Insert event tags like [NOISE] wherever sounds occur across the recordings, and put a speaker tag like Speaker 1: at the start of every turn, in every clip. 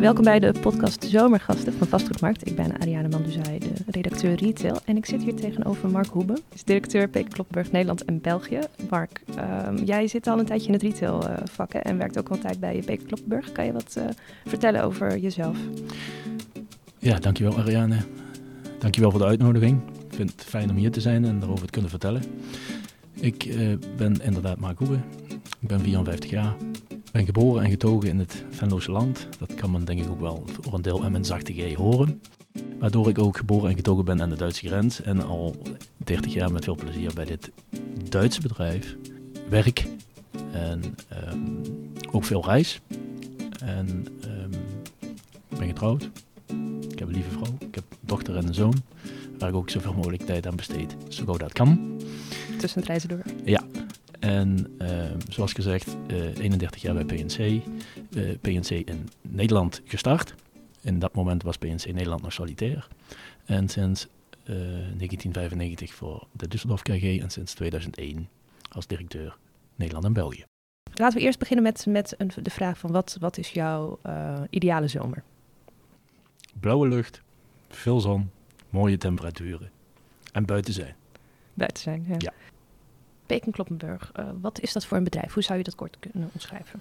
Speaker 1: Welkom bij de podcast Zomergasten van Vastgoedmarkt. Ik ben Ariane Manduzai, de redacteur retail. En ik zit hier tegenover Mark Hoebe, is directeur Peek Kloppenburg Nederland en België. Mark, ehm, jij zit al een tijdje in het retailvak en werkt ook al een tijd bij Peek Kloppenburg. Kan je wat uh, vertellen over jezelf?
Speaker 2: Ja, dankjewel Ariane. Dankjewel voor de uitnodiging. Ik vind het fijn om hier te zijn en daarover te kunnen vertellen. Ik uh, ben inderdaad Mark Hoebe. Ik ben 54 jaar ben geboren en getogen in het Venloze land. Dat kan men denk ik ook wel voor een deel aan mijn zachte G horen. Waardoor ik ook geboren en getogen ben aan de Duitse grens. En al 30 jaar met veel plezier bij dit Duitse bedrijf werk. En um, ook veel reis. En um, ben getrouwd. Ik heb een lieve vrouw. Ik heb een dochter en een zoon. Waar ik ook zoveel mogelijk tijd aan besteed. Zo gauw dat kan.
Speaker 1: Tussen het reizen door.
Speaker 2: Ja, en uh, zoals gezegd, uh, eh, 31 jaar bij PNC. Uh, eh, PNC in Nederland gestart. In dat moment was PNC Nederland nog solitair. En sinds 1995 voor de Düsseldorf KG en sinds 2001 als directeur Nederland en België.
Speaker 1: Laten we eerst beginnen met, met een, de vraag van wat, wat is jouw ideale zomer?
Speaker 2: Blauwe lucht, veel zon, mooie temperaturen en buiten zijn.
Speaker 1: Buiten zijn, ja. ja. Peking Kloppenburg, uh, wat is dat voor een bedrijf? Hoe zou je dat kort kunnen omschrijven?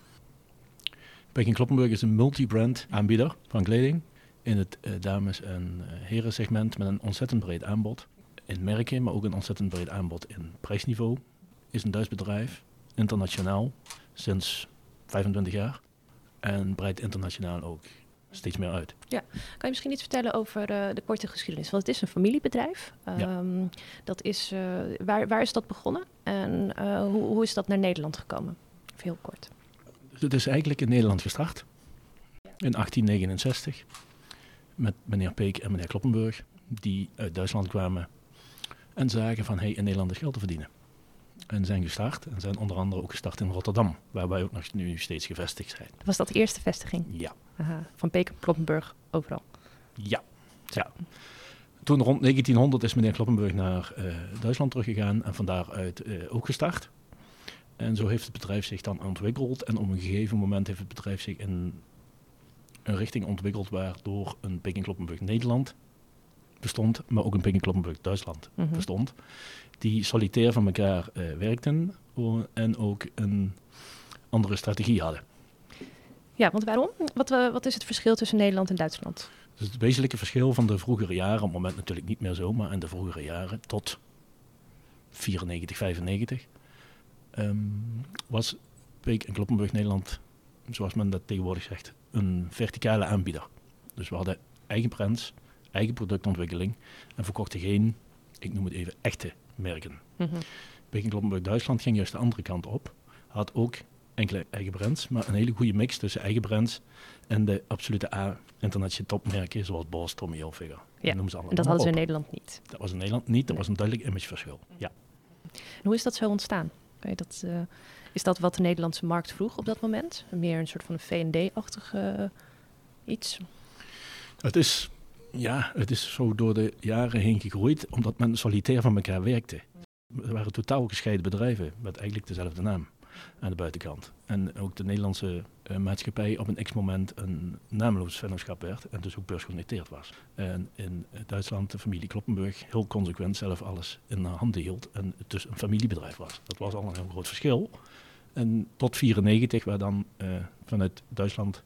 Speaker 2: Peking Kloppenburg is een multi-brand aanbieder van kleding in het uh, dames- en uh, herensegment met een ontzettend breed aanbod in merken, maar ook een ontzettend breed aanbod in prijsniveau. Is een Duits bedrijf, internationaal, sinds 25 jaar en breidt internationaal ook steeds meer uit.
Speaker 1: Ja, kan je misschien iets vertellen over uh, de korte geschiedenis? Want het is een familiebedrijf. Um, dat is, uh, waar, waar is dat begonnen en uh, hoe, hoe is dat naar Nederland gekomen? Even heel kort.
Speaker 2: Het is eigenlijk in Nederland gestart. In 1869. Met meneer Peek en meneer Kloppenburg. Die uit Duitsland kwamen. En zagen van, hey, in Nederland is geld te verdienen. En zijn gestart. En zijn onder andere ook gestart in Rotterdam. Waar wij ook nog nu steeds gevestigd zijn.
Speaker 1: Was dat de eerste vestiging?
Speaker 2: Ja.
Speaker 1: Aha, van Peek, Kloppenburg, overal?
Speaker 2: Ja. ja. Toen rond 1900 is meneer Kloppenburg naar uh, Duitsland teruggegaan. En van daaruit uh, ook gestart. En zo heeft het bedrijf zich dan ontwikkeld. En op een gegeven moment heeft het bedrijf zich in een richting ontwikkeld waardoor een Peking Kloppenburg Nederland bestond, maar ook een Peking Kloppenburg Duitsland mm -hmm. bestond die solitair van elkaar uh, werkten en ook een andere strategie hadden.
Speaker 1: Ja, want waarom? Wat, uh, wat is het verschil tussen Nederland en Duitsland?
Speaker 2: Dus het wezenlijke verschil van de vroegere jaren, op het moment natuurlijk niet meer zo, maar in de vroegere jaren tot 94, 95, um, was Peek en Kloppenburg Nederland, zoals men dat tegenwoordig zegt, een verticale aanbieder. Dus we hadden eigen brands, eigen productontwikkeling en verkochten geen, ik noem het even, echte merken. Mm -hmm. Peking Kloppenburg Duitsland ging juist de andere kant op. Had ook enkele eigen brands, maar een hele goede mix tussen eigen brands en de absolute A-internationale topmerken zoals Bosch, Tommy Hilfiger.
Speaker 1: Ja, noem ze allemaal en dat hadden ze in Nederland niet?
Speaker 2: Dat was in Nederland niet, dat was een duidelijk imageverschil, ja.
Speaker 1: En hoe is dat zo ontstaan? Dat, uh, is dat wat de Nederlandse markt vroeg op dat moment? Meer een soort van een V&D-achtig uh, iets?
Speaker 2: Het is ja, het is zo door de jaren heen gegroeid, omdat men solitair van elkaar werkte. Er waren totaal gescheiden bedrijven met eigenlijk dezelfde naam aan de buitenkant. En ook de Nederlandse uh, maatschappij op een x-moment een naamloos vennootschap werd en dus ook beursgenoteerd was. En in Duitsland de familie Kloppenburg heel consequent zelf alles in handen hield en het dus een familiebedrijf was. Dat was al een heel groot verschil. En tot 94, waar dan uh, vanuit Duitsland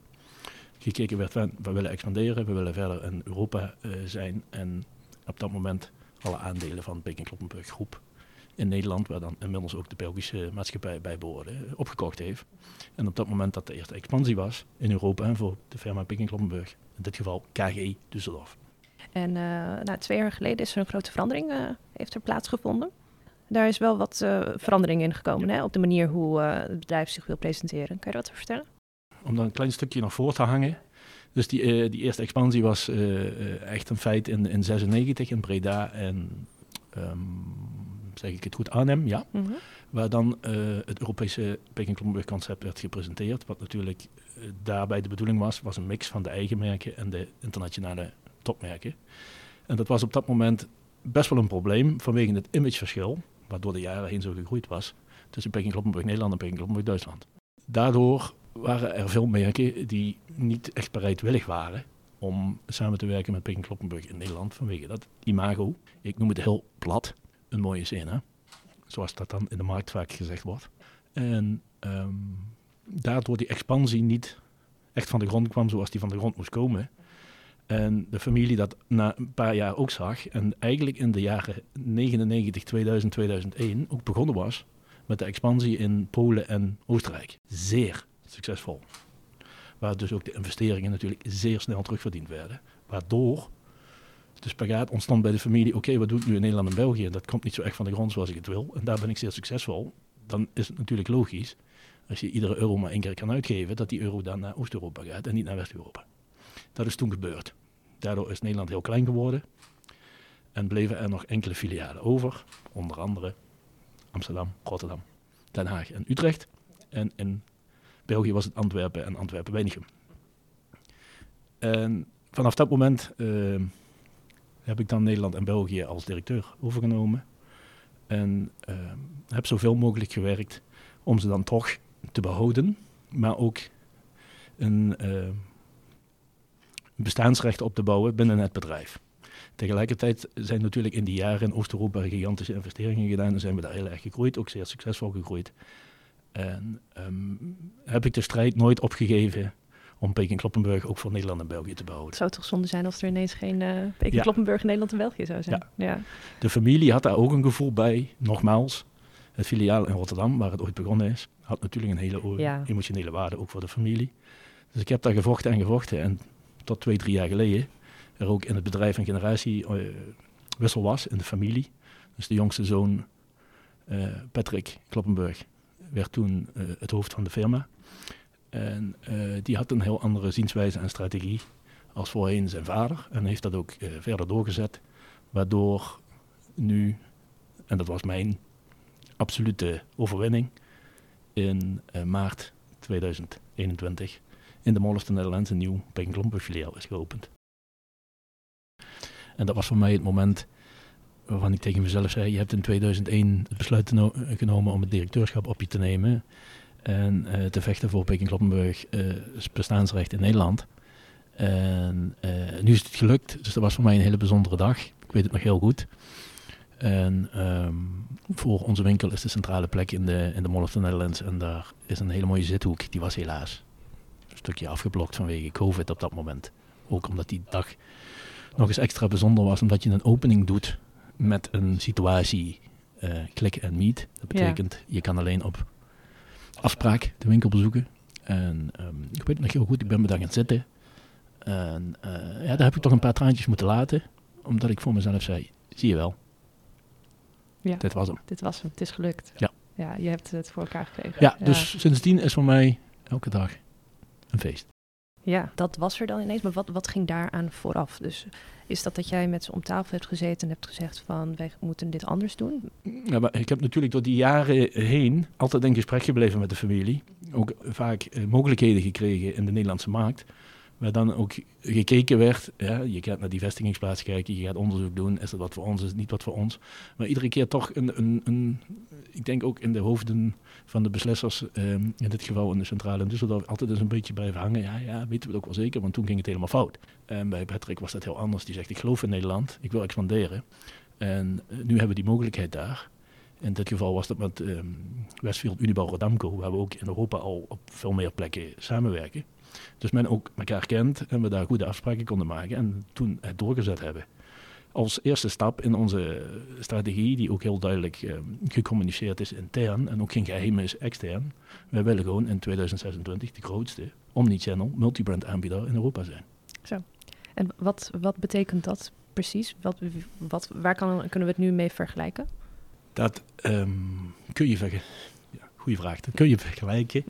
Speaker 2: gekeken werd van we willen expanderen, we willen verder in Europa uh, zijn. En op dat moment alle aandelen van Peking Kloppenburg groep in Nederland, waar dan inmiddels ook de Belgische maatschappij bij behoorde, opgekocht heeft. En op dat moment dat de eerste expansie was in Europa voor de firma Peking Kloppenburg, in dit geval KG Düsseldorf.
Speaker 1: En uh, nou, twee jaar geleden is er een grote verandering, uh, heeft er plaatsgevonden. Daar is wel wat uh, verandering in gekomen hè, op de manier hoe het bedrijf zich wil presenteren. Kan je wat over vertellen?
Speaker 2: om dan een klein stukje naar voren te hangen. Dus die, uh, die eerste expansie was uh, echt een feit in, in 96 in Breda en um, zeg ik het goed, Arnhem, ja. Mm -hmm. Waar dan uh, het Europese Peking Kloppenburg concept werd gepresenteerd. Wat natuurlijk daarbij de bedoeling was, was een mix van de eigen merken en de internationale topmerken. En dat was op dat moment best wel een probleem vanwege het imageverschil, wat door de jaren heen zo gegroeid was, tussen Peking Kloppenburg Nederland en Peking Kloppenburg Duitsland. Daardoor waren er veel merken die niet echt bereidwillig waren om samen te werken met Pink Kloppenburg in Nederland vanwege dat imago. Ik noem het heel plat, een mooie scène, zoals dat dan in de markt vaak gezegd wordt. En um, daardoor die expansie niet echt van de grond kwam zoals die van de grond moest komen. En de familie dat na een paar jaar ook zag en eigenlijk in de jaren 99, 2000, 2001 ook begonnen was met de expansie in Polen en Oostenrijk. Zeer succesvol. Waar dus ook de investeringen natuurlijk zeer snel terugverdiend werden. Waardoor de spagaat ontstond bij de familie, oké, wat doe ik nu in Nederland en België? Dat komt niet zo echt van de grond zoals ik het wil. En daar ben ik zeer succesvol. Dan is het natuurlijk logisch, als je iedere euro maar één keer kan uitgeven, dat die euro dan naar Oost-Europa gaat en niet naar West-Europa. Dat is toen gebeurd. Daardoor is Nederland heel klein geworden en bleven er nog enkele filialen over, onder andere Amsterdam, Rotterdam, Den Haag en Utrecht. En in België was het Antwerpen en Antwerpen-Weinigem. En vanaf dat moment uh, heb ik dan Nederland en België als directeur overgenomen. En uh, heb zoveel mogelijk gewerkt om ze dan toch te behouden, maar ook een uh, bestaansrecht op te bouwen binnen het bedrijf. Tegelijkertijd zijn natuurlijk in die jaren in Oost-Europa gigantische investeringen gedaan en zijn we daar heel erg gegroeid, ook zeer succesvol gegroeid. En um, heb ik de strijd nooit opgegeven om Peking Kloppenburg ook voor Nederland en België te behouden.
Speaker 1: Het zou toch zonde zijn als er ineens geen uh, Peking Kloppenburg in Nederland en België zou zijn.
Speaker 2: Ja. ja. De familie had daar ook een gevoel bij, nogmaals. Het filiaal in Rotterdam, waar het ooit begonnen is, had natuurlijk een hele ja. emotionele waarde, ook voor de familie. Dus ik heb daar gevochten en gevochten. En tot twee, drie jaar geleden er ook in het bedrijf een generatiewissel uh, was in de familie. Dus de jongste zoon, uh, Patrick Kloppenburg, werd toen uh, het hoofd van de firma. En uh, die had een heel andere zienswijze en strategie als voorheen zijn vader. En heeft dat ook uh, verder doorgezet. Waardoor nu, en dat was mijn absolute overwinning, in maart 2021 in de Mall of een nieuw Peking filiaal is geopend. En dat was voor mij het moment waarvan ik tegen mezelf zei: Je hebt in 2001 het besluit genomen om het directeurschap op je te nemen en uh, te vechten voor Peking Kloppenburg uh, bestaansrecht in Nederland. En uh, nu is het gelukt, dus dat was voor mij een hele bijzondere dag. Ik weet het nog heel goed. En um, voor onze winkel is de centrale plek in de, in de Mall of the Netherlands. En daar is een hele mooie zithoek. Die was helaas een stukje afgeblokt vanwege COVID op dat moment. Ook omdat die dag nog eens extra bijzonder was, omdat je een opening doet met een situatie click en meet. Dat betekent, ja. je kan alleen op afspraak de winkel bezoeken. En um, ik weet het nog heel goed, ik ben me daar gaan zitten. En uh, ja, daar heb ik toch een paar traantjes moeten laten. Omdat ik voor mezelf zei, zie je wel.
Speaker 1: Ja,
Speaker 2: dit was hem.
Speaker 1: Dit was hem, het is gelukt.
Speaker 2: Ja.
Speaker 1: Ja, je hebt het voor elkaar gekregen.
Speaker 2: Ja, ja. dus sindsdien is voor mij elke dag een feest.
Speaker 1: Ja, dat was er dan ineens. Maar wat, wat ging daaraan vooraf? Dus is dat dat jij met ze om tafel hebt gezeten en hebt gezegd van wij moeten dit anders doen?
Speaker 2: Ja, maar ik heb natuurlijk door die jaren heen altijd in gesprek gebleven met de familie. Ook vaak uh, mogelijkheden gekregen in de Nederlandse markt. Waar dan ook gekeken werd, ja, je gaat naar die vestigingsplaats kijken, je gaat onderzoek doen, is dat wat voor ons, is het niet wat voor ons. Maar iedere keer toch een, een, een ik denk ook in de hoofden van de beslissers, um, in dit geval in de centrale in Düsseldorf, altijd eens een beetje blijven hangen. Ja, ja, weten we het ook wel zeker, want toen ging het helemaal fout. En bij Patrick was dat heel anders. Die zegt, ik geloof in Nederland, ik wil expanderen. En uh, nu hebben we die mogelijkheid daar. In dit geval was dat met um, Westfield Unibouw Rodamco, waar we ook in Europa al op veel meer plekken samenwerken. Dus men ook elkaar kent en we daar goede afspraken konden maken en toen het doorgezet hebben. Als eerste stap in onze strategie, die ook heel duidelijk uh, gecommuniceerd is intern en ook geen geheim is extern. Wij willen gewoon in 2026 de grootste omnichannel multibrand aanbieder in Europa zijn.
Speaker 1: Zo. En wat, wat betekent dat precies? Wat, wat, waar kan, kunnen we het nu mee vergelijken?
Speaker 2: Dat um, kun je Goeie vraag. Dat kun je [LAUGHS] vergelijken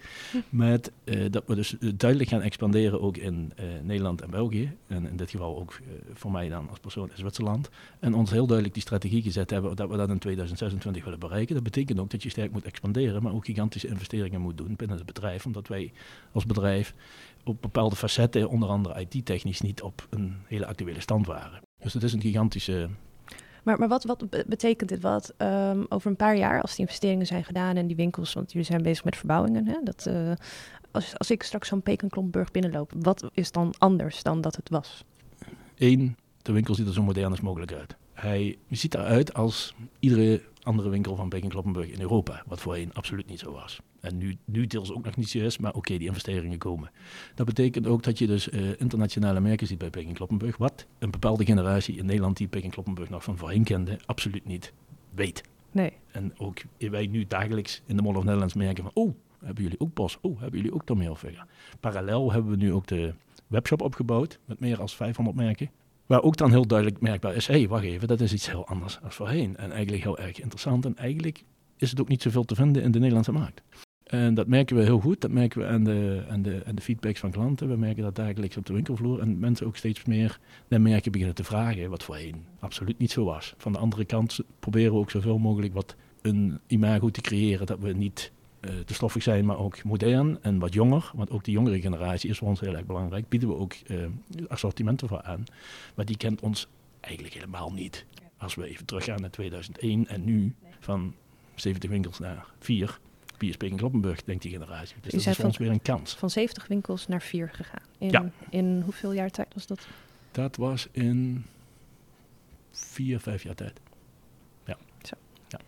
Speaker 2: met uh, dat we dus duidelijk gaan expanderen ook in uh, Nederland en België. En in dit geval ook voor mij dan als persoon in Zwitserland. En ons heel duidelijk die strategie gezet hebben dat we dat in 2026 willen bereiken. Dat betekent ook dat je sterk moet expanderen, maar ook gigantische investeringen moet doen binnen het bedrijf. Omdat wij als bedrijf op bepaalde facetten, onder andere IT-technisch, niet op een hele actuele stand waren. Dus het is een gigantische
Speaker 1: Maar, maar wat, wat betekent dit? Wat um, over een paar jaar, als die investeringen zijn gedaan en die winkels, want jullie zijn bezig met verbouwingen, hè, dat, uh, als, als ik straks zo'n Pekenklomburg binnenloop, wat is dan anders dan dat het was?
Speaker 2: Eén, de winkel ziet er zo modern als mogelijk uit. Hij ziet eruit als iedere andere winkel van Peking Kloppenburg in Europa, wat voorheen absoluut niet zo was. En nu, nu deels ook nog niet zo is, maar oké, die investeringen komen. Dat betekent ook dat je dus uh, internationale merken ziet bij Peking Kloppenburg, wat een bepaalde generatie in Nederland die Peking Kloppenburg nog van voorheen kende, absoluut niet weet.
Speaker 1: Nee.
Speaker 2: En ook wij nu dagelijks in de Mall of Netherlands merken van, oh, hebben jullie ook Bos? Oh, hebben jullie ook Tommy Hilfiger? Parallel hebben we nu ook de webshop opgebouwd met meer dan 500 merken. Waar ook dan heel duidelijk merkbaar is, hé, hey, wacht even, dat is iets heel anders dan voorheen. En eigenlijk heel erg interessant. En eigenlijk is het ook niet zoveel te vinden in de Nederlandse markt. En dat merken we heel goed. Dat merken we aan de, de, de feedbacks van klanten. We merken dat dagelijks op de winkelvloer. En mensen ook steeds meer naar merken beginnen te vragen. Wat voorheen absoluut niet zo was. Van de andere kant proberen we ook zoveel mogelijk wat een imago te creëren. Dat we niet uh, te stoffig zijn, maar ook modern en wat jonger. Want ook de jongere generatie is voor ons heel erg belangrijk. Bieden we ook uh, assortimenten voor aan. Maar die kent ons eigenlijk helemaal niet. Als we even teruggaan naar 2001 en nu van 70 winkels naar 4. Is Peking Kloppenburg, denkt die generatie. Dus dat is voor ons weer een kans.
Speaker 1: Van 70 winkels naar 4 gegaan. In, ja. in hoeveel jaar tijd was dat?
Speaker 2: Dat was in 4, 5 jaar tijd. Ja.
Speaker 1: Zo. Ja.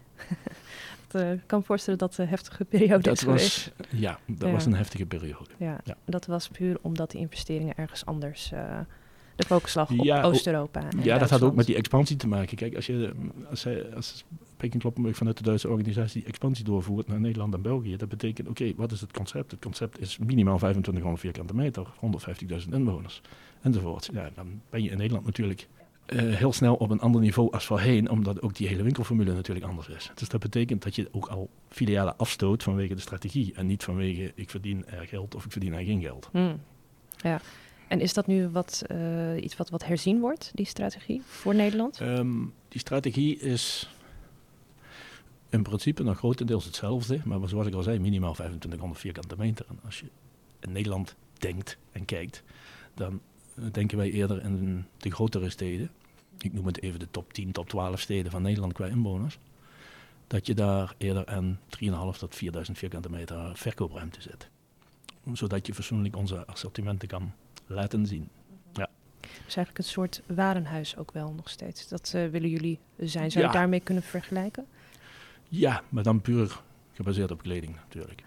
Speaker 1: [LAUGHS] uh, kan me voorstellen dat een heftige periode
Speaker 2: dat
Speaker 1: is
Speaker 2: was. Ja, dat was een heftige periode.
Speaker 1: Ja, ja, dat was puur omdat die investeringen ergens anders... Uh, de focus lag op ja, Oost-Europa.
Speaker 2: Ja, dat had ook met die expansie te maken. Kijk, als je als, hij, als Peking Kloppenburg vanuit de Duitse organisatie die expansie doorvoert naar Nederland en België, dat betekent, oké, okay, wat is het concept? Het concept is minimaal 2500 vierkante meter, 150.000 inwoners enzovoort. Ja, dan ben je in Nederland natuurlijk uh, heel snel op een ander niveau als voorheen, omdat ook die hele winkelformule natuurlijk anders is. Dus dat betekent dat je ook al filialen afstoot vanwege de strategie en niet vanwege ik verdien er geld of ik verdien er geen geld.
Speaker 1: Hmm. Ja. En is dat nu wat, uh, iets wat, wat herzien wordt, die strategie voor Nederland?
Speaker 2: Um, die strategie is in principe nog grotendeels hetzelfde, maar zoals ik al zei, minimaal 2500 vierkante meter. En als je in Nederland denkt en kijkt, dan denken wij eerder in de grotere steden. Ik noem het even de top 10, top 12 steden van Nederland qua inwoners. Dat je daar eerder aan 3.500 tot 4.000 vierkante meter verkoopruimte zit. Zodat je fatsoenlijk onze assortimenten kan laten zien. Ja.
Speaker 1: Dus eigenlijk een soort warenhuis ook wel nog steeds. Dat uh, willen jullie zijn. Zou je daarmee kunnen vergelijken?
Speaker 2: Ja, maar dan puur gebaseerd op kleding natuurlijk.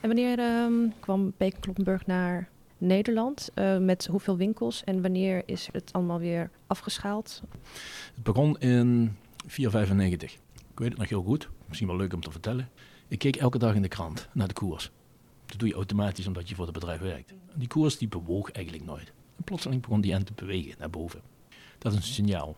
Speaker 1: En wanneer um, kwam Beken Kloppenburg naar Nederland? Uh, met hoeveel winkels en wanneer is het allemaal weer afgeschaald?
Speaker 2: Het begon in 495. Ik weet het nog heel goed, misschien wel leuk om te vertellen. Ik keek elke dag in de krant naar de koers. Dat doe je automatisch omdat je voor het bedrijf werkt. Die koers die bewoog eigenlijk nooit. En plotseling begon die end te bewegen naar boven. Dat is een signaal.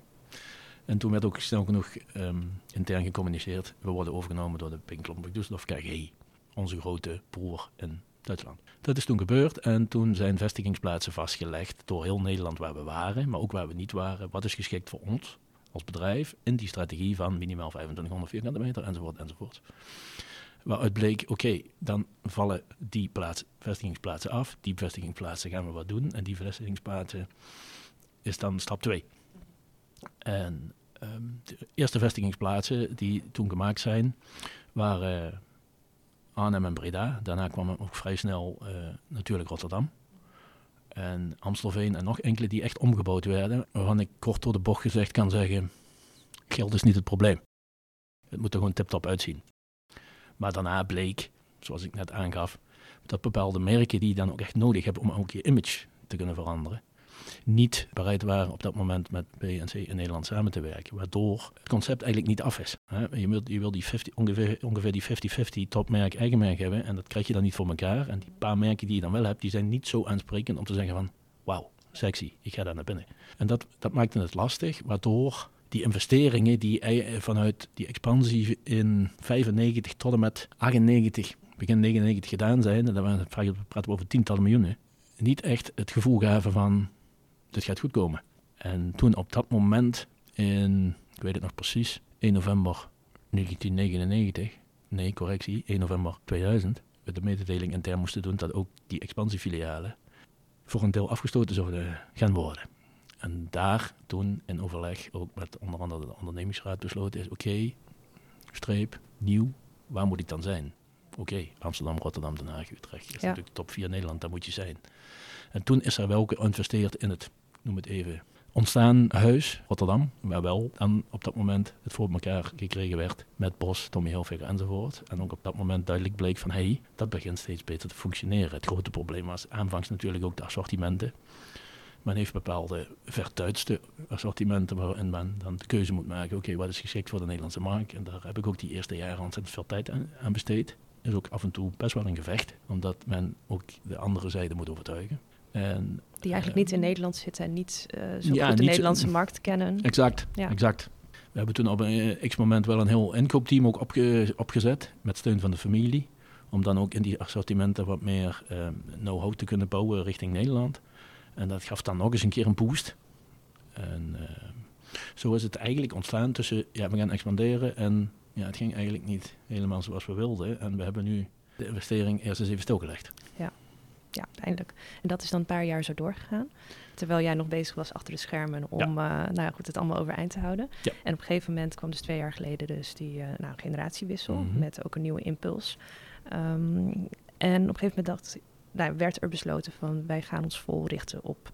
Speaker 2: En toen werd ook snel genoeg um, intern gecommuniceerd. We worden overgenomen door de Pink Klomburg Düsseldorf KG, onze grote broer in Duitsland. Dat is toen gebeurd en toen zijn vestigingsplaatsen vastgelegd door heel Nederland waar we waren, maar ook waar we niet waren. Wat is geschikt voor ons als bedrijf in die strategie van minimaal 2500 vierkante meter enzovoort enzovoort. Waaruit bleek, oké, dan vallen die plaats, vestigingsplaatsen af. Die vestigingsplaatsen gaan we wat doen. En die vestigingsplaatsen is dan stap 2. En um, de eerste vestigingsplaatsen die toen gemaakt zijn, waren Arnhem en Breda. Daarna kwam ook vrij snel uh, natuurlijk Rotterdam. En Amstelveen en nog enkele die echt omgebouwd werden. Waarvan ik kort door de bocht gezegd kan zeggen, geld is niet het probleem. Het moet er gewoon tip-top uitzien. Maar daarna bleek, zoals ik net aangaf, dat bepaalde merken die je dan ook echt nodig hebben om ook je image te kunnen veranderen, niet bereid waren op dat moment met BNC in Nederland samen te werken. Waardoor het concept eigenlijk niet af is. Je wil, je wil die 50, ongeveer, ongeveer die 50-50 topmerk, eigenmerk hebben en dat krijg je dan niet voor elkaar. En die paar merken die je dan wel hebt, die zijn niet zo aansprekend om te zeggen van wauw, sexy, ik ga daar naar binnen. En dat, dat maakte het lastig, waardoor die investeringen die vanuit die expansie in 95 tot en met 98, begin 99 gedaan zijn, en dan praten we over tientallen miljoenen, niet echt het gevoel gaven van dit gaat goed komen. En toen op dat moment, in, ik weet het nog precies, 1 november 1999, nee correctie, 1 november 2000, we de mededeling intern moesten doen dat ook die expansiefilialen voor een deel afgestoten zouden gaan worden. En daar toen in overleg ook met onder andere de ondernemingsraad besloten is, oké, streep, nieuw, waar moet ik dan zijn? Oké, Amsterdam, Rotterdam, Den Haag, Utrecht. Dat is natuurlijk top 4 Nederland, daar moet je zijn. En toen is er wel geïnvesteerd in het, noem het even, ontstaan huis, Rotterdam, waar wel dan op dat moment het voor elkaar gekregen werd met Bos, Tommy Hilfiger enzovoort. En ook op dat moment duidelijk bleek van, hé, hey, dat begint steeds beter te functioneren. Het grote probleem was aanvangs natuurlijk ook de assortimenten. Men heeft bepaalde vertuitste assortimenten waarin men dan de keuze moet maken, oké, wat is geschikt voor de Nederlandse markt? En daar heb ik ook die eerste jaren ontzettend veel tijd aan, aan besteed. Is ook af en toe best wel een gevecht, omdat men ook de andere zijde moet overtuigen.
Speaker 1: En, die eigenlijk niet in eh, Nederland zitten en niet uh, zo ja, goed de Nederlandse markt kennen.
Speaker 2: Exact, ja. exact. We hebben toen op een eh, x-moment wel een heel inkoopteam ook opge opgezet, met steun van de familie. Om dan ook in die assortimenten wat meer uh, know-how te kunnen bouwen richting Nederland. En dat gaf dan nog eens een keer een boost. En uh, zo is het eigenlijk ontstaan tussen, ja, we gaan expanderen en ja, het ging eigenlijk niet helemaal zoals we wilden. En we hebben nu de investering eerst eens even stilgelegd.
Speaker 1: Ja ja, uiteindelijk. En dat is dan een paar jaar zo doorgegaan. Terwijl jij nog bezig was achter de schermen om ja. Uh, nou goed, het allemaal overeind te houden. En op een gegeven moment kwam dus twee jaar geleden dus die uh, nou, generatiewissel mhm. met ook een nieuwe impuls. Um, en op een gegeven moment dacht, nou, werd er besloten van wij gaan ons vol richten op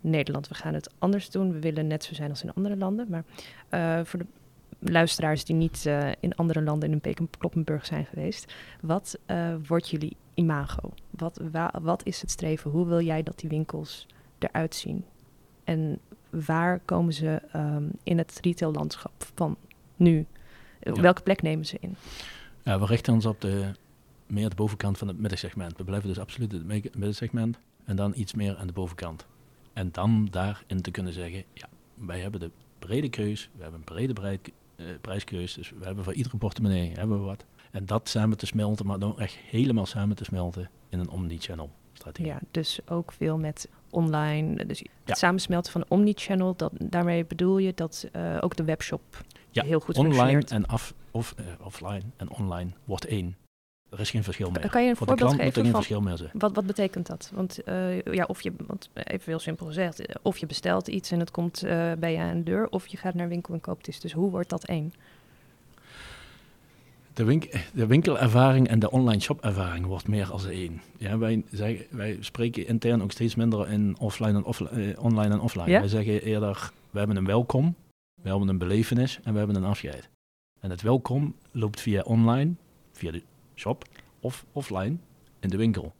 Speaker 1: Nederland. We gaan het anders doen. We willen net zo zijn als in andere landen. Maar uh, voor de luisteraars die niet uh, in andere landen in een Kloppenburg zijn geweest. Wat uh, wordt jullie imago? Wat, wat is het streven? Hoe wil jij dat die winkels eruit zien? En waar komen ze um, in het retaillandschap van nu? Ja. Welke plek nemen ze in?
Speaker 2: Ja, we richten ons op de, meer de bovenkant van het middensegment. We blijven dus absoluut het middensegment en dan iets meer aan de bovenkant. En dan daarin te kunnen zeggen, ja, wij hebben de brede keus, we hebben een brede prijskeus, dus we hebben voor iedere portemonnee hebben we wat. En dat samen te smelten, maar dan echt helemaal samen te smelten in een omni-channel strategie.
Speaker 1: Ja, dus ook veel met online, dus het samensmelten van omni-channel, dat, daarmee bedoel je dat uh, ook de webshop ja, heel goed
Speaker 2: online en af, of, uh, offline en online wordt één. Er is geen verschil meer.
Speaker 1: Kan je een
Speaker 2: Voor
Speaker 1: voorbeeld
Speaker 2: de
Speaker 1: geven
Speaker 2: moet er geen verschil meer zijn.
Speaker 1: Wat, wat betekent dat? Want uh, ja, of je, want even heel simpel gezegd, of je bestelt iets en het komt uh, bij je aan de deur, of je gaat naar winkel en koopt iets. Dus hoe wordt dat één?
Speaker 2: de, de winkelervaring en de online shopervaring wordt meer als één. Ja, wij, zeg, wij spreken intern ook steeds minder in offline en eh, online en offline. Wij zeggen eerder, we hebben een welkom, we hebben een belevenis en we hebben een afscheid. En het welkom loopt via online, via de shop, of offline in de winkel.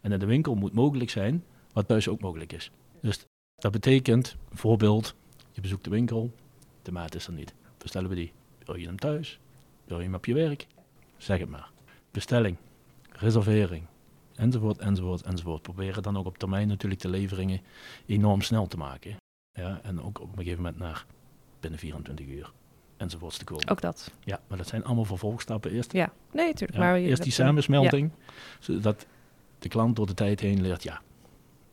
Speaker 2: En in de winkel moet mogelijk zijn wat thuis ook mogelijk is. Dus dat betekent, bijvoorbeeld, je bezoekt de winkel, de maat is er niet. Bestellen we die? Wil je hem thuis? Wil je hem op je werk? Zeg het maar. Bestelling, reservering, enzovoort, enzovoort, enzovoort. Proberen dan ook op termijn natuurlijk de leveringen enorm snel te maken. Ja, en ook op een gegeven moment naar binnen 24 uur enzovoorts te komen.
Speaker 1: Ook dat.
Speaker 2: Ja, maar dat zijn allemaal vervolgstappen eerst.
Speaker 1: Ja, nee, natuurlijk. maar
Speaker 2: eerst die samensmelting, zodat de klant door de tijd heen leert, ja,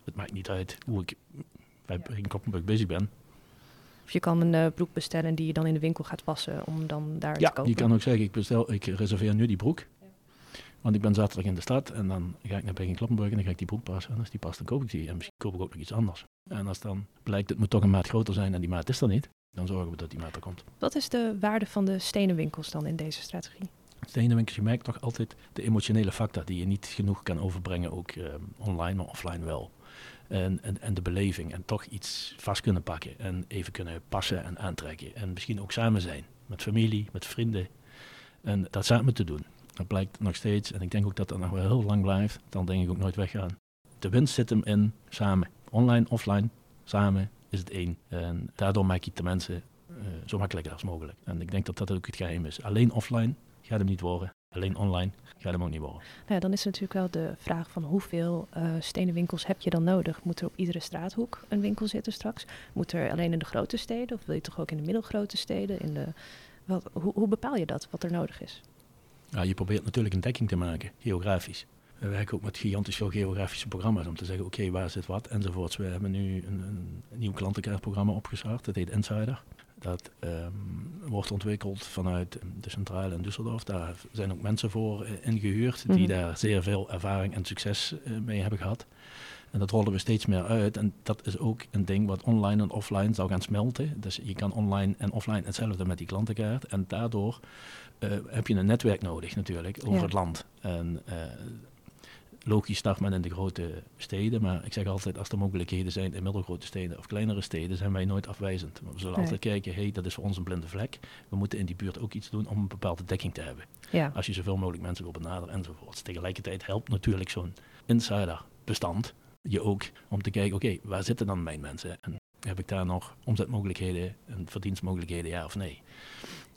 Speaker 2: het maakt niet uit hoe ik bij ja. Koppenburg bezig ben.
Speaker 1: Of je kan een uh, broek bestellen die je dan in de winkel gaat wassen om dan daar
Speaker 2: ja,
Speaker 1: te kopen.
Speaker 2: je kan ook zeggen, ik, bestel, ik reserveer nu die broek. Want ik ben zaterdag in de stad en dan ga ik naar Bergen Kloppenburg en dan ga ik die broek passen. En als die past, dan koop ik die. En misschien koop ik ook nog iets anders. En als dan blijkt, het moet toch een maat groter zijn en die maat is er niet, dan zorgen we dat die maat er komt.
Speaker 1: Wat is de waarde van de stenenwinkels dan in deze strategie?
Speaker 2: Stenenwinkels, je merkt toch altijd de emotionele factor die je niet genoeg kan overbrengen, ook uh, online, maar offline wel. En, en, en de beleving. En toch iets vast kunnen pakken. En even kunnen passen en aantrekken. En misschien ook samen zijn. Met familie, met vrienden. En dat samen te doen. Dat blijkt nog steeds. En ik denk ook dat dat nog wel heel lang blijft. Dan denk ik ook nooit weggaan. De winst zit hem in samen. Online, offline, samen is het één. En daardoor maak je de mensen uh, zo makkelijker als mogelijk. En ik denk dat dat ook het geheim is. Alleen offline gaat hem niet worden. Alleen online gaat hem ook niet worden.
Speaker 1: Nou ja, dan is natuurlijk wel de vraag van hoeveel uh, stenen winkels heb je dan nodig? Moet er op iedere straathoek een winkel zitten straks? Moet er alleen in de grote steden? Of wil je toch ook in de middelgrote steden? In de, wat, hoe, hoe bepaal je dat, wat er nodig is?
Speaker 2: Ja, je probeert natuurlijk een dekking te maken, geografisch. We werken ook met gigantisch veel geografische programma's om te zeggen, oké, waar zit wat enzovoorts. We hebben nu een, een nieuw klantenkaartprogramma opgestart, dat heet Insider. Dat um, wordt ontwikkeld vanuit de centrale in Düsseldorf. Daar zijn ook mensen voor uh, ingehuurd die mm -hmm. daar zeer veel ervaring en succes uh, mee hebben gehad. En dat rollen we steeds meer uit. En dat is ook een ding wat online en offline zou gaan smelten. Dus je kan online en offline hetzelfde met die klantenkaart. En daardoor uh, heb je een netwerk nodig natuurlijk over
Speaker 1: Ja.
Speaker 2: het land. En uh, logisch start men in de grote steden. Maar ik zeg altijd, als er mogelijkheden zijn in middelgrote steden of kleinere steden, zijn wij nooit afwijzend. We zullen
Speaker 1: Nee.
Speaker 2: altijd kijken, hey, dat is voor ons een blinde vlek. We moeten in die buurt ook iets doen om een bepaalde dekking te hebben
Speaker 1: Ja,
Speaker 2: als je zoveel mogelijk mensen wil benaderen enzovoorts. Tegelijkertijd helpt natuurlijk zo'n insiderbestand je ook om te kijken, oké, waar zitten dan mijn mensen? En heb ik daar nog omzetmogelijkheden en verdienstmogelijkheden, ja of nee?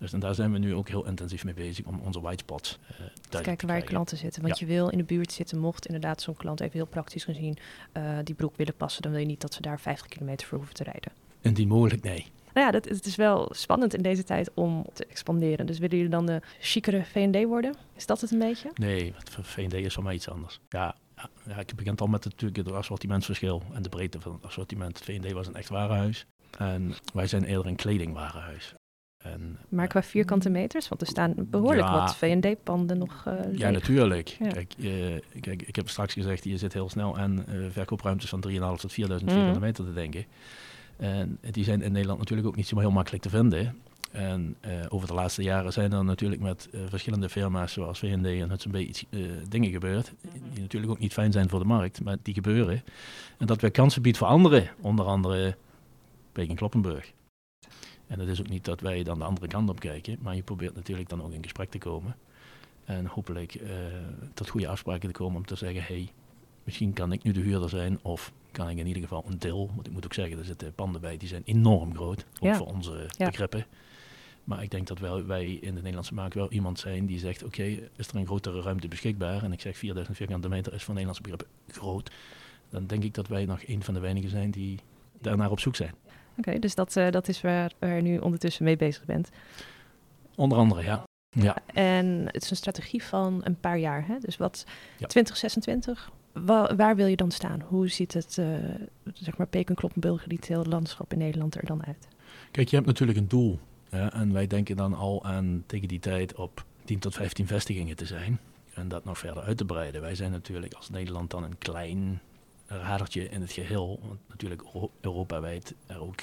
Speaker 2: Dus en daar zijn we nu ook heel intensief mee bezig om onze white spots uh,
Speaker 1: te kijken waar je klanten zitten. Want
Speaker 2: Ja.
Speaker 1: je wil in de buurt zitten, mocht inderdaad zo'n klant even heel praktisch gezien eh, die broek willen passen, dan wil je niet dat ze daar 50 kilometer voor hoeven te rijden.
Speaker 2: Indien mogelijk, nee.
Speaker 1: Nou ja, dat, het is wel spannend in deze tijd om te expanderen. Dus willen jullie dan de chicere V&D worden? Is dat het een beetje?
Speaker 2: Nee, V&D is voor mij iets anders. Ja, ja, ik begin al met natuurlijk het assortimentsverschil en de breedte van het assortiment. V&D was een echt warenhuis en wij zijn eerder een kledingwarenhuis. En,
Speaker 1: Maar
Speaker 2: eh,
Speaker 1: qua vierkante meters, want er staan behoorlijk
Speaker 2: Ja.
Speaker 1: wat V&D-panden nog eh
Speaker 2: Ja, natuurlijk.
Speaker 1: Ja.
Speaker 2: Kijk, kijk, ik heb straks gezegd, je zit heel snel aan eh, verkoopruimtes van 3.500 tot 4.000
Speaker 1: Mhm.
Speaker 2: vierkante meter te denken. En die zijn in Nederland natuurlijk ook niet zo heel makkelijk te vinden. En over de laatste jaren zijn er natuurlijk met verschillende firma's zoals V&D en Hudson Bay iets, dingen gebeurd. Die natuurlijk ook niet fijn zijn voor de markt, maar die gebeuren. En dat weer kansen biedt voor anderen, onder andere Peking Kloppenburg. En het is ook niet dat wij dan de andere kant op kijken, maar je probeert natuurlijk dan ook in gesprek te komen. En hopelijk eh, tot goede afspraken te komen om te zeggen, hey, misschien kan ik nu de huurder zijn of kan ik in ieder geval een deel, want ik moet ook zeggen, er zitten panden bij die zijn enorm groot, ook
Speaker 1: Ja.
Speaker 2: voor onze
Speaker 1: Ja.
Speaker 2: begrippen. Maar ik denk dat wel, wij in de Nederlandse markt wel iemand zijn die zegt, oké, is er een grotere ruimte beschikbaar? En ik zeg 4000 vierkante meter is voor Nederlandse begrippen groot. Dan denk ik dat wij nog een van de weinigen zijn die daarnaar op zoek zijn.
Speaker 1: Oké, dus dat, eh, dat is waar, waar je nu ondertussen mee bezig bent.
Speaker 2: Onder andere, ja. Ja,
Speaker 1: En het is een strategie van een paar jaar. Hè? Dus wat
Speaker 2: Ja.
Speaker 1: 2026, wa- waar wil je dan staan? Hoe ziet het, eh zeg maar, Peking Kloppenburg retail landschap in Nederland er dan uit?
Speaker 2: Kijk, je hebt natuurlijk een doel. En wij denken dan al aan tegen die tijd op 10 tot 15 vestigingen te zijn. En dat nog verder uit te breiden. Wij zijn natuurlijk als Nederland dan een klein radertje in het geheel. Want natuurlijk Euro- Europawijd er ook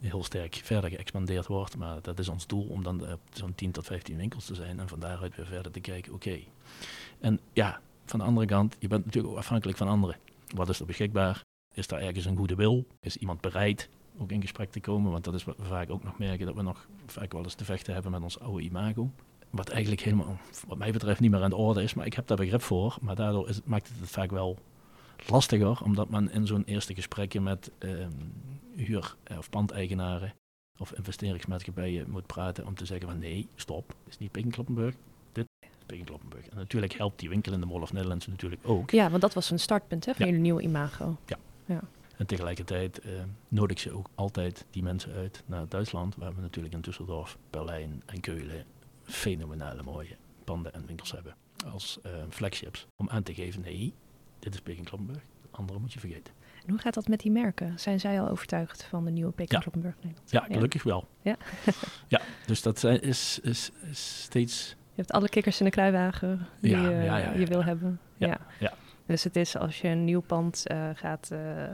Speaker 2: heel sterk verder geëxpandeerd wordt. Maar dat is ons doel om dan zo'n 10 tot 15 winkels te zijn. En van daaruit weer verder te kijken, oké. En ja, van de andere kant, je bent natuurlijk ook afhankelijk van anderen. Wat is er beschikbaar? Is daar ergens een goede wil? Is iemand bereid ook in gesprek te komen. Want dat is wat we vaak ook nog merken, dat we nog vaak wel eens te vechten hebben met ons oude imago. Wat eigenlijk helemaal, wat mij betreft, niet meer aan de orde is. Maar ik heb daar begrip voor. Maar daardoor is, maakt het het vaak wel lastiger, omdat men in zo'n eerste gesprekken met ehm, huur- of pandeigenaren of investeringsmaatschappijen moet praten om te zeggen van nee, stop, dit is niet Peking Kloppenburg, dit is Peking Kloppenburg. En natuurlijk helpt die winkel in de Mall of Netherlands natuurlijk ook.
Speaker 1: Ja, want dat was een startpunt hè, van
Speaker 2: Ja.
Speaker 1: jullie nieuwe imago.
Speaker 2: En tegelijkertijd eh, nodig ze ook altijd die mensen uit naar Duitsland, waar we natuurlijk in Düsseldorf, Berlijn en Keulen fenomenale mooie panden en winkels hebben. Als eh, flagships. Om aan te geven, nee, dit is Peking Kloppenburg. De andere moet je vergeten.
Speaker 1: En hoe gaat dat met die merken? Zijn zij al overtuigd van de nieuwe Peking
Speaker 2: Ja.
Speaker 1: Kloppenburg Nederland?
Speaker 2: Ja, gelukkig wel.
Speaker 1: Ja. [LAUGHS]
Speaker 2: ja, dus dat zijn, is, is, is steeds...
Speaker 1: Je hebt alle kikkers in de kruiwagen die
Speaker 2: Ja,
Speaker 1: je,
Speaker 2: ja, ja, ja,
Speaker 1: je wil
Speaker 2: ja.
Speaker 1: hebben.
Speaker 2: Ja,
Speaker 1: Ja.
Speaker 2: ja.
Speaker 1: Dus het is als je een nieuw pand eh, gaat, eh,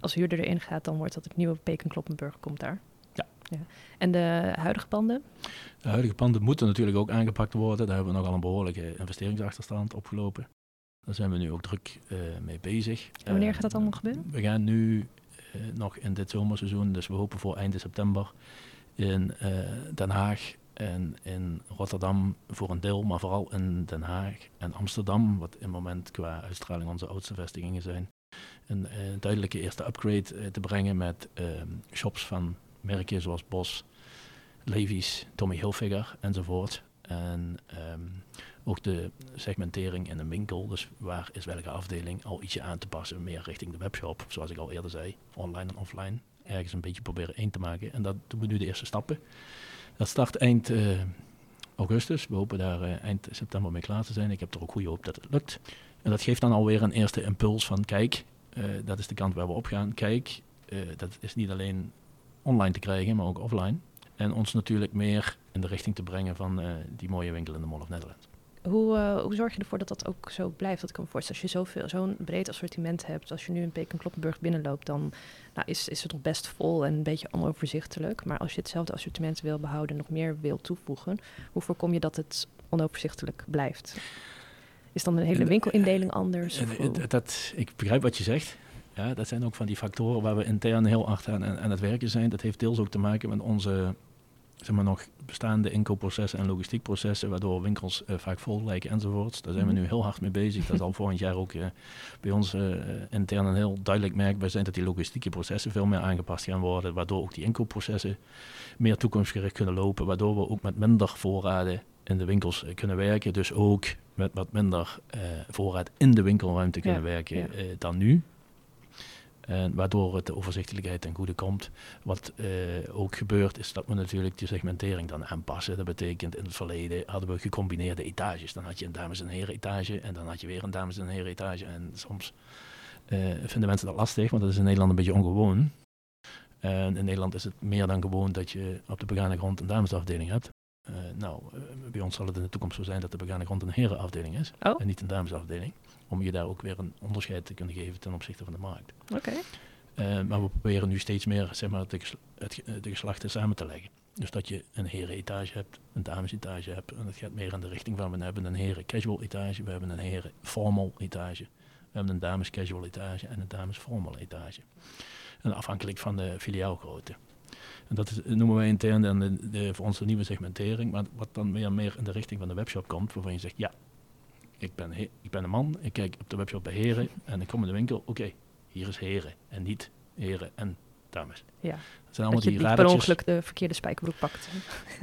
Speaker 1: als huurder erin gaat, dan wordt dat het nieuwe Peking Kloppenburg komt daar.
Speaker 2: Ja.
Speaker 1: En de huidige panden?
Speaker 2: De huidige panden moeten natuurlijk ook aangepakt worden. Daar hebben we nogal een behoorlijke investeringsachterstand opgelopen. Daar zijn we nu ook druk eh, mee bezig.
Speaker 1: En wanneer
Speaker 2: Eh,
Speaker 1: gaat dat allemaal gebeuren?
Speaker 2: We gaan nu eh, nog in dit zomerseizoen, dus we hopen voor eind september in eh, Den Haag en in Rotterdam voor een deel, maar vooral in Den Haag en Amsterdam, wat in het moment qua uitstraling onze oudste vestigingen zijn, een eh, duidelijke eerste upgrade eh, te brengen met ehm, shops van merken zoals Bos, Levi's, Tommy Hilfiger enzovoort. En ehm, ook de segmentering in een winkel, dus waar is welke afdeling, al ietsje aan te passen, meer richting de webshop, zoals ik al eerder zei, online en offline. Ergens een beetje proberen één te maken. En dat doen we nu de eerste stappen. Dat start eind eh, augustus. We hopen daar eh, eind september mee klaar te zijn. Ik heb er ook goede hoop dat het lukt. En dat geeft dan alweer een eerste impuls van kijk, eh, dat is de kant waar we op gaan. Kijk, dat is niet alleen online te krijgen, maar ook offline. En ons natuurlijk meer in de richting te brengen van die mooie winkel in de Mall of Netherlands.
Speaker 1: Hoe, uh, hoe zorg je ervoor dat dat ook zo blijft? Dat ik me voorstel, als je zoveel, zo'n breed assortiment hebt, als je nu in Peking Kloppenburg binnenloopt, dan nou, is, is het nog best vol en een beetje onoverzichtelijk. Maar als je hetzelfde assortiment wil behouden en nog meer wil toevoegen, hoe voorkom je dat het onoverzichtelijk blijft? Is dan een hele winkelindeling anders?
Speaker 2: dat, ik begrijp wat je zegt. Ja, dat zijn ook van die factoren waar we intern heel hard aan, aan het werken zijn. Dat heeft deels ook te maken met onze zeg maar, nog bestaande inkoopprocessen en logistiekprocessen, waardoor winkels uh, vaak vol lijken enzovoorts. Daar zijn we mhm. nu heel hard mee bezig. Dat zal volgend jaar ook uh, bij ons uh, intern een heel duidelijk merkbaar zijn dat die logistieke processen veel meer aangepast gaan worden, waardoor ook die inkoopprocessen meer toekomstgericht kunnen lopen, waardoor we ook met minder voorraden in de winkels kunnen werken. Dus ook met wat minder voorraad in de winkelruimte kunnen werken dan nu. En waardoor het de overzichtelijkheid ten goede komt. Wat uh, ook gebeurt is dat we natuurlijk die segmentering dan aanpassen. Dat betekent in het verleden hadden we gecombineerde etages. Dan had je een dames- en heren etage en dan had je weer een dames- en heren etage. En soms uh, vinden mensen dat lastig, want dat is in Nederland een beetje ongewoon. En in Nederland is het meer dan gewoon dat je op de begane grond een damesafdeling hebt. Uh, nou, bij ons zal het in de toekomst zo zijn dat de begane grond een herenafdeling is oh. en niet een damesafdeling om je daar ook weer een onderscheid te kunnen geven ten opzichte van de markt.
Speaker 1: Oké.
Speaker 2: Uh, maar we proberen nu steeds meer zeg maar, de, het, de geslachten samen te leggen. Dus dat je een herenetage hebt, een damesetage hebt. En dat gaat meer in de richting van we hebben een heren casual etage, we hebben een heren formal etage. We hebben een dames casual etage en een dames formal etage. En afhankelijk van de filiaalgrootte. En dat is, noemen wij intern dan de, de, voor onze nieuwe segmentering. Maar wat dan weer meer in de richting van de webshop komt, waarvan je zegt, ja, ik ben, ik ben een man, ik kijk op de webshop bij heren en ik kom in de winkel, oké, hier is heren en niet heren en dames.
Speaker 1: Ja, dat zijn allemaal dat die je per ongeluk de verkeerde spijkerbroek pakt.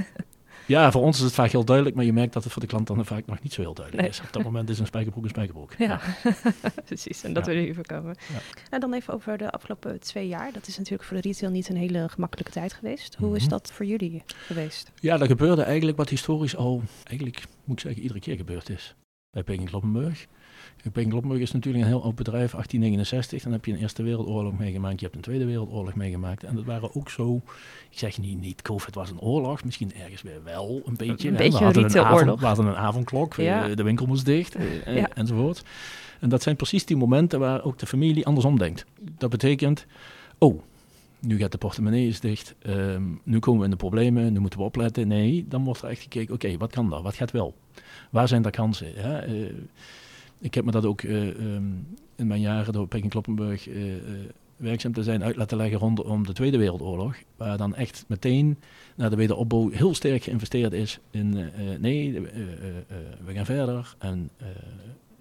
Speaker 1: [LAUGHS]
Speaker 2: ja, voor ons is het vaak heel duidelijk, maar je merkt dat het voor de klant dan vaak nog niet zo heel duidelijk is. Op dat moment is een spijkerbroek een spijkerbroek.
Speaker 1: Ja, [LAUGHS] precies. En dat ja. wil je voorkomen. Ja. En dan even over de afgelopen twee jaar. Dat is natuurlijk voor de retail niet een hele gemakkelijke tijd geweest. Hoe is mhm. dat voor jullie geweest?
Speaker 2: Ja, dat gebeurde eigenlijk wat historisch al, eigenlijk moet ik zeggen, iedere keer gebeurd is bij Peking Kloppenburg. Kloppenburg is natuurlijk een heel oud bedrijf, 1869. Dan heb je een Eerste Wereldoorlog meegemaakt, je hebt een Tweede Wereldoorlog meegemaakt. En dat waren ook zo, ik zeg niet, niet COVID was een oorlog, misschien ergens weer wel een beetje.
Speaker 1: Een beetje we, hadden een avond,
Speaker 2: we hadden een avondklok, ja. de winkel moest dicht eh, ja. enzovoort. En dat zijn precies die momenten waar ook de familie andersom denkt. Dat betekent, oh, nu gaat de portemonnee is dicht, ehm, nu komen we in de problemen, nu moeten we opletten. Nee, dan wordt er echt gekeken, oké, wat kan dat, wat gaat wel? Waar zijn daar kansen? Ja? Uh, ik heb me dat ook uh, um, in mijn jaren door Peking Kloppenburg uh, werkzaam te zijn uit laten leggen rondom de Tweede Wereldoorlog. Waar dan echt meteen naar de wederopbouw heel sterk geïnvesteerd is in nee, we gaan verder en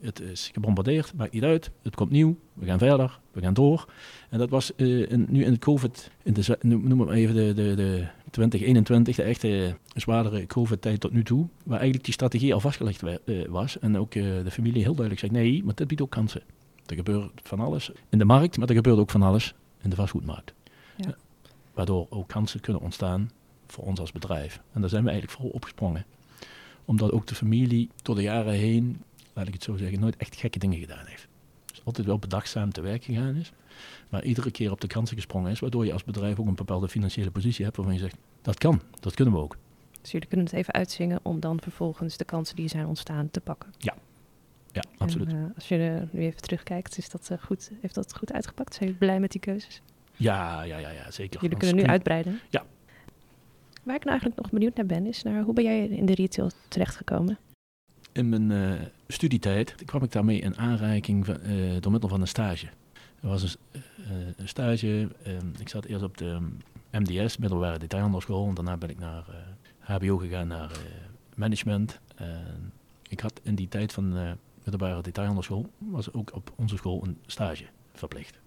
Speaker 2: het is gebombardeerd, maakt niet uit. Het komt nieuw, we gaan verder, we gaan door. En dat was uh, in, nu in het COVID, in de, noem het maar even de, de, de 2021, de echte zwaardere COVID-tijd tot nu toe, waar eigenlijk die strategie al vastgelegd uh, was. En ook uh, de familie heel duidelijk zegt, nee, maar dit biedt ook kansen. Er gebeurt van alles in de markt, maar er gebeurt ook van alles in de vastgoedmarkt. Ja. Waardoor ook kansen kunnen ontstaan voor ons als bedrijf. En daar zijn we eigenlijk vooral opgesprongen. Omdat ook de familie door de jaren heen laat ik het zo zeggen, nooit echt gekke dingen gedaan heeft. Dus altijd wel bedachtzaam te werk gegaan is. Maar iedere keer op de kansen gesprongen is, waardoor je als bedrijf ook een bepaalde financiële positie hebt waarvan je zegt, dat kan, dat kunnen we ook.
Speaker 1: Dus jullie kunnen het even uitzingen om dan vervolgens de kansen die zijn ontstaan te pakken.
Speaker 2: Ja, ja absoluut.
Speaker 1: En, uh, als je nu even terugkijkt, is dat, uh, goed, heeft dat goed uitgepakt? Zijn jullie blij met die keuzes?
Speaker 2: Ja, ja, ja, ja zeker.
Speaker 1: Jullie kunnen nu uitbreiden?
Speaker 2: Ja.
Speaker 1: Waar ik nou eigenlijk nog benieuwd naar ben, is naar hoe ben jij in de retail terechtgekomen?
Speaker 2: in mijn uh, studietijd kwam ik daarmee in aanreiking van, uh, door middel van een stage. Er was een, een stage, ehm, ik zat eerst op de MDS, middelbare detailhandelschool, en daarna ben ik naar HBO gegaan, naar management. ik had in die tijd van de middelbare detailhandelschool, was ook op onze school een stage verplicht.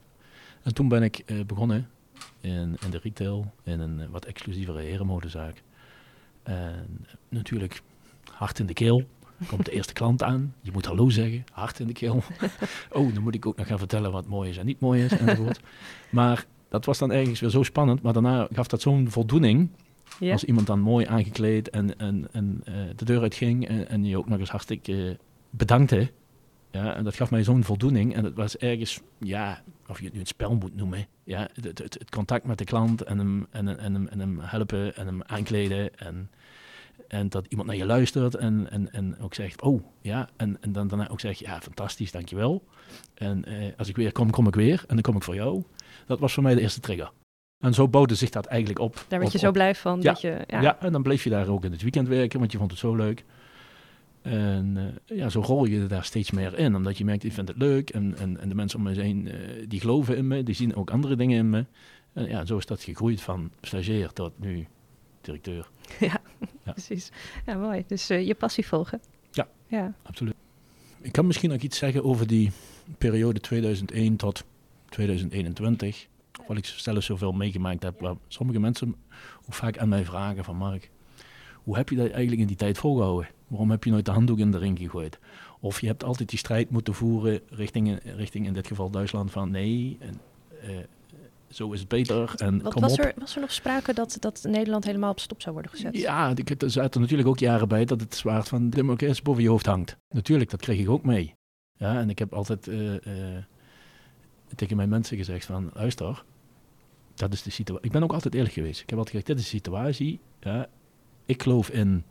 Speaker 2: En toen ben ik begonnen in, in de retail, in een wat exclusievere herenmodezaak. En natuurlijk hard in de keel. Komt de eerste klant aan, je moet hallo zeggen, hart in de keel. oh, dan moet ik ook nog gaan vertellen wat mooi is en niet mooi is enzovoort. maar dat was dan ergens weer zo spannend, maar daarna gaf dat zo'n voldoening. Als iemand dan mooi aangekleed en, en, en uh, de deur uitging en, en je ook nog eens hartstikke uh, bedankte. Ja, en dat gaf mij zo'n voldoening. En het was ergens, ja, of je het nu een spel moet noemen. Ja, het, het, het contact met de klant en hem, en, en, en, hem, en hem helpen en hem aankleden. En En dat iemand naar je luistert en, en, en ook zegt, oh ja, en, en dan daarna ook zegt, ja, fantastisch, dankjewel. En eh, als ik weer kom, kom ik weer en dan kom ik voor jou. Dat was voor mij de eerste trigger. En zo bouwde zich dat eigenlijk op.
Speaker 1: Daar werd
Speaker 2: op-
Speaker 1: je zo blij van.
Speaker 2: Ja,
Speaker 1: Dat je, ja.
Speaker 2: Ja. en dan bleef je daar ook in het weekend werken, want je vond het zo leuk. En eh, ja, zo rol je daar steeds meer in, omdat je merkt, ik vind het leuk. En, en, en de mensen om me heen, eh, die geloven in me, die zien ook andere dingen in me. En ja, zo is dat gegroeid van stagiair tot nu directeur. [LAUGHS] Ja.
Speaker 1: Precies. Ja, mooi. Dus eh, je passie volgen.
Speaker 2: Ja.
Speaker 1: Ja.
Speaker 2: Absoluut. Ik kan misschien nog iets zeggen over die periode 2001 tot 2021. Wat ik zelf zoveel meegemaakt heb. Waar sommige mensen ook vaak aan mij vragen van Mark, hoe heb je dat eigenlijk in die tijd volgehouden? Waarom heb je nooit de handdoek in de ring gegooid? Of je hebt altijd die strijd moeten voeren richting, richting in dit geval Duitsland van nee, en, eh, zo is het beter en
Speaker 1: Wat,
Speaker 2: kom
Speaker 1: was,
Speaker 2: op.
Speaker 1: er, was er nog sprake dat, dat Nederland helemaal op stop zou worden gezet?
Speaker 2: Ja, ik- er zaten natuurlijk ook jaren bij dat het zwaard van de democratie boven je hoofd hangt. Natuurlijk, dat kreeg ik ook mee. Ja, en ik heb altijd eh, eh, tegen mijn mensen gezegd van, luister, dat is de situatie. Ik ben ook altijd eerlijk geweest. Ik heb altijd gezegd, dit is de situatie. Ja, ik geloof in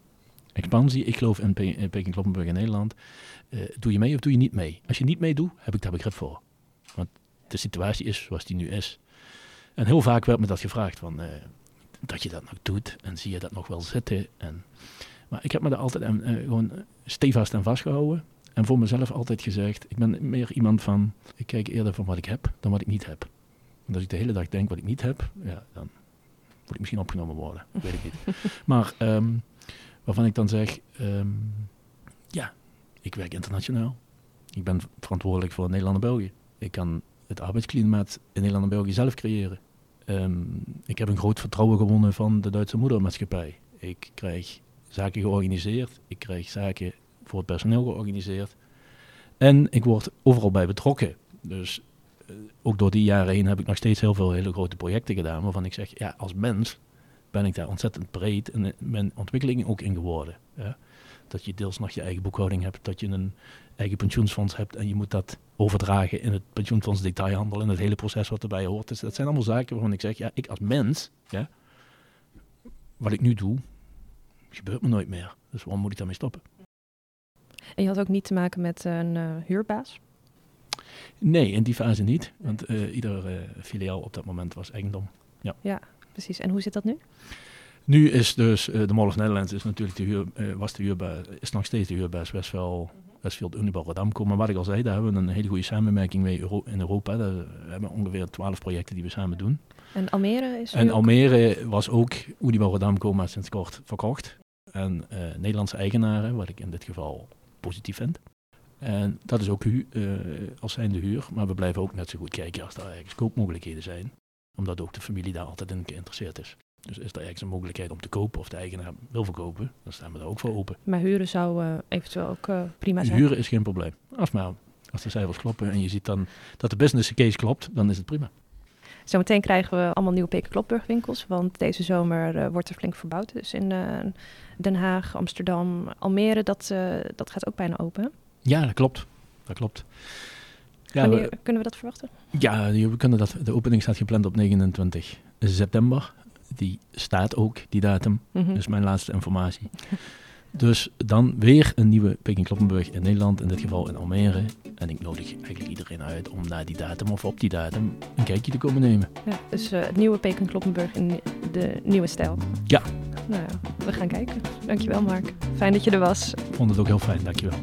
Speaker 2: expansie, ik geloof in, Pe in Peking Kloppenburg in Nederland. Eh, doe je mee of doe je niet mee? Als je niet meedoet, heb ik daar begrip voor. Want de situatie is zoals die nu is. En heel vaak werd me dat gevraagd van... eh, dat je dat nog doet en zie je dat nog wel zitten. En, maar ik heb me daar altijd eh, gewoon stevast aan vastgehouden. En voor mezelf altijd gezegd, ik ben meer iemand van, ik kijk eerder van wat ik heb dan wat ik niet heb. Want als ik de hele dag denk wat ik niet heb, ja, dan moet ik misschien opgenomen worden. [LAUGHS] Weet ik niet. Maar ehm, waarvan ik dan zeg, ehm, ja, ik werk internationaal. Ik ben verantwoordelijk voor Nederland en België. Ik kan het arbeidsklimaat in Nederland en België zelf creëren. Ehm, ik heb een groot vertrouwen gewonnen van de Duitse moedermaatschappij. Ik krijg zaken georganiseerd. Ik krijg zaken voor het personeel georganiseerd. En ik word overal bij betrokken. Dus eh, ook door die jaren heen heb ik nog steeds heel veel hele grote projecten gedaan. Waarvan ik zeg, ja, als mens ben ik daar ontzettend breed in mijn ontwikkeling ook in geworden. Ja. Dat je deels nog je eigen boekhouding hebt. Dat je een eigen pensioensfonds hebt. En je moet dat overdragen in het pensioenfonds detailhandel. En het hele proces wat erbij hoort. Dus dat zijn allemaal zaken waarvan ik zeg, ja, ik als mens, ja, wat ik nu doe, gebeurt me nooit meer. Dus waarom moet ik daarmee stoppen?
Speaker 1: En je had ook niet te maken met een eh, huurbaas?
Speaker 2: Nee, in die fase niet. Want eh ieder eh, filiaal op dat moment was eigendom.
Speaker 1: Precies. En hoe zit dat nu?
Speaker 2: Nu is dus eh, de Mall of Netherlands is natuurlijk de huur, eh, was de huurbaas, is nog steeds de huurbaas Westvel, Westfield Unibal Rodamco. Maar wat ik al zei, daar hebben we een hele goede samenwerking mee Euro- in Europa. Daar hebben we ongeveer twaalf projecten die we samen doen.
Speaker 1: En Almere is
Speaker 2: En
Speaker 1: ook-
Speaker 2: Almere was ook Unibal Rodamco, maar sinds kort verkocht. En eh, Nederlandse eigenaren, wat ik in dit geval positief vind. En dat is ook hu als zijnde huur. Maar we blijven ook net zo goed kijken als er ergens koopmogelijkheden zijn. Omdat ook de familie daar altijd in geïnteresseerd is. Dus is er ergens een mogelijkheid om te kopen of de eigenaar wil verkopen, dan staan we daar ook voor open.
Speaker 1: Maar huren zou eh, eventueel ook eh, prima zijn.
Speaker 2: Huren is geen probleem. Als maar als de cijfers kloppen en je ziet dan dat de business case klopt, dan is het prima.
Speaker 1: Zometeen krijgen we allemaal nieuwe Peker Klopburg winkels, want deze zomer eh, wordt er flink verbouwd. Dus in Den Haag, Amsterdam, Almere, dat, dat gaat ook bijna open.
Speaker 2: Ja, dat klopt. Dat klopt. Ja, we,
Speaker 1: kunnen we dat verwachten?
Speaker 2: ja, we kunnen dat, de opening staat gepland op 29 september. Die staat ook, die datum.
Speaker 1: Mhm.
Speaker 2: Dat is mijn laatste informatie. Dus dan weer een nieuwe Peking Kloppenburg in Nederland, in dit geval in Almere. En ik nodig eigenlijk iedereen uit om na die datum of op die datum een kijkje te komen nemen.
Speaker 1: Ja, dus eh, het nieuwe Peking Kloppenburg in de nieuwe stijl.
Speaker 2: Ja.
Speaker 1: Nou ja, we gaan kijken. Dankjewel Mark. Fijn dat je er was.
Speaker 2: Ik vond het ook heel fijn, dankjewel.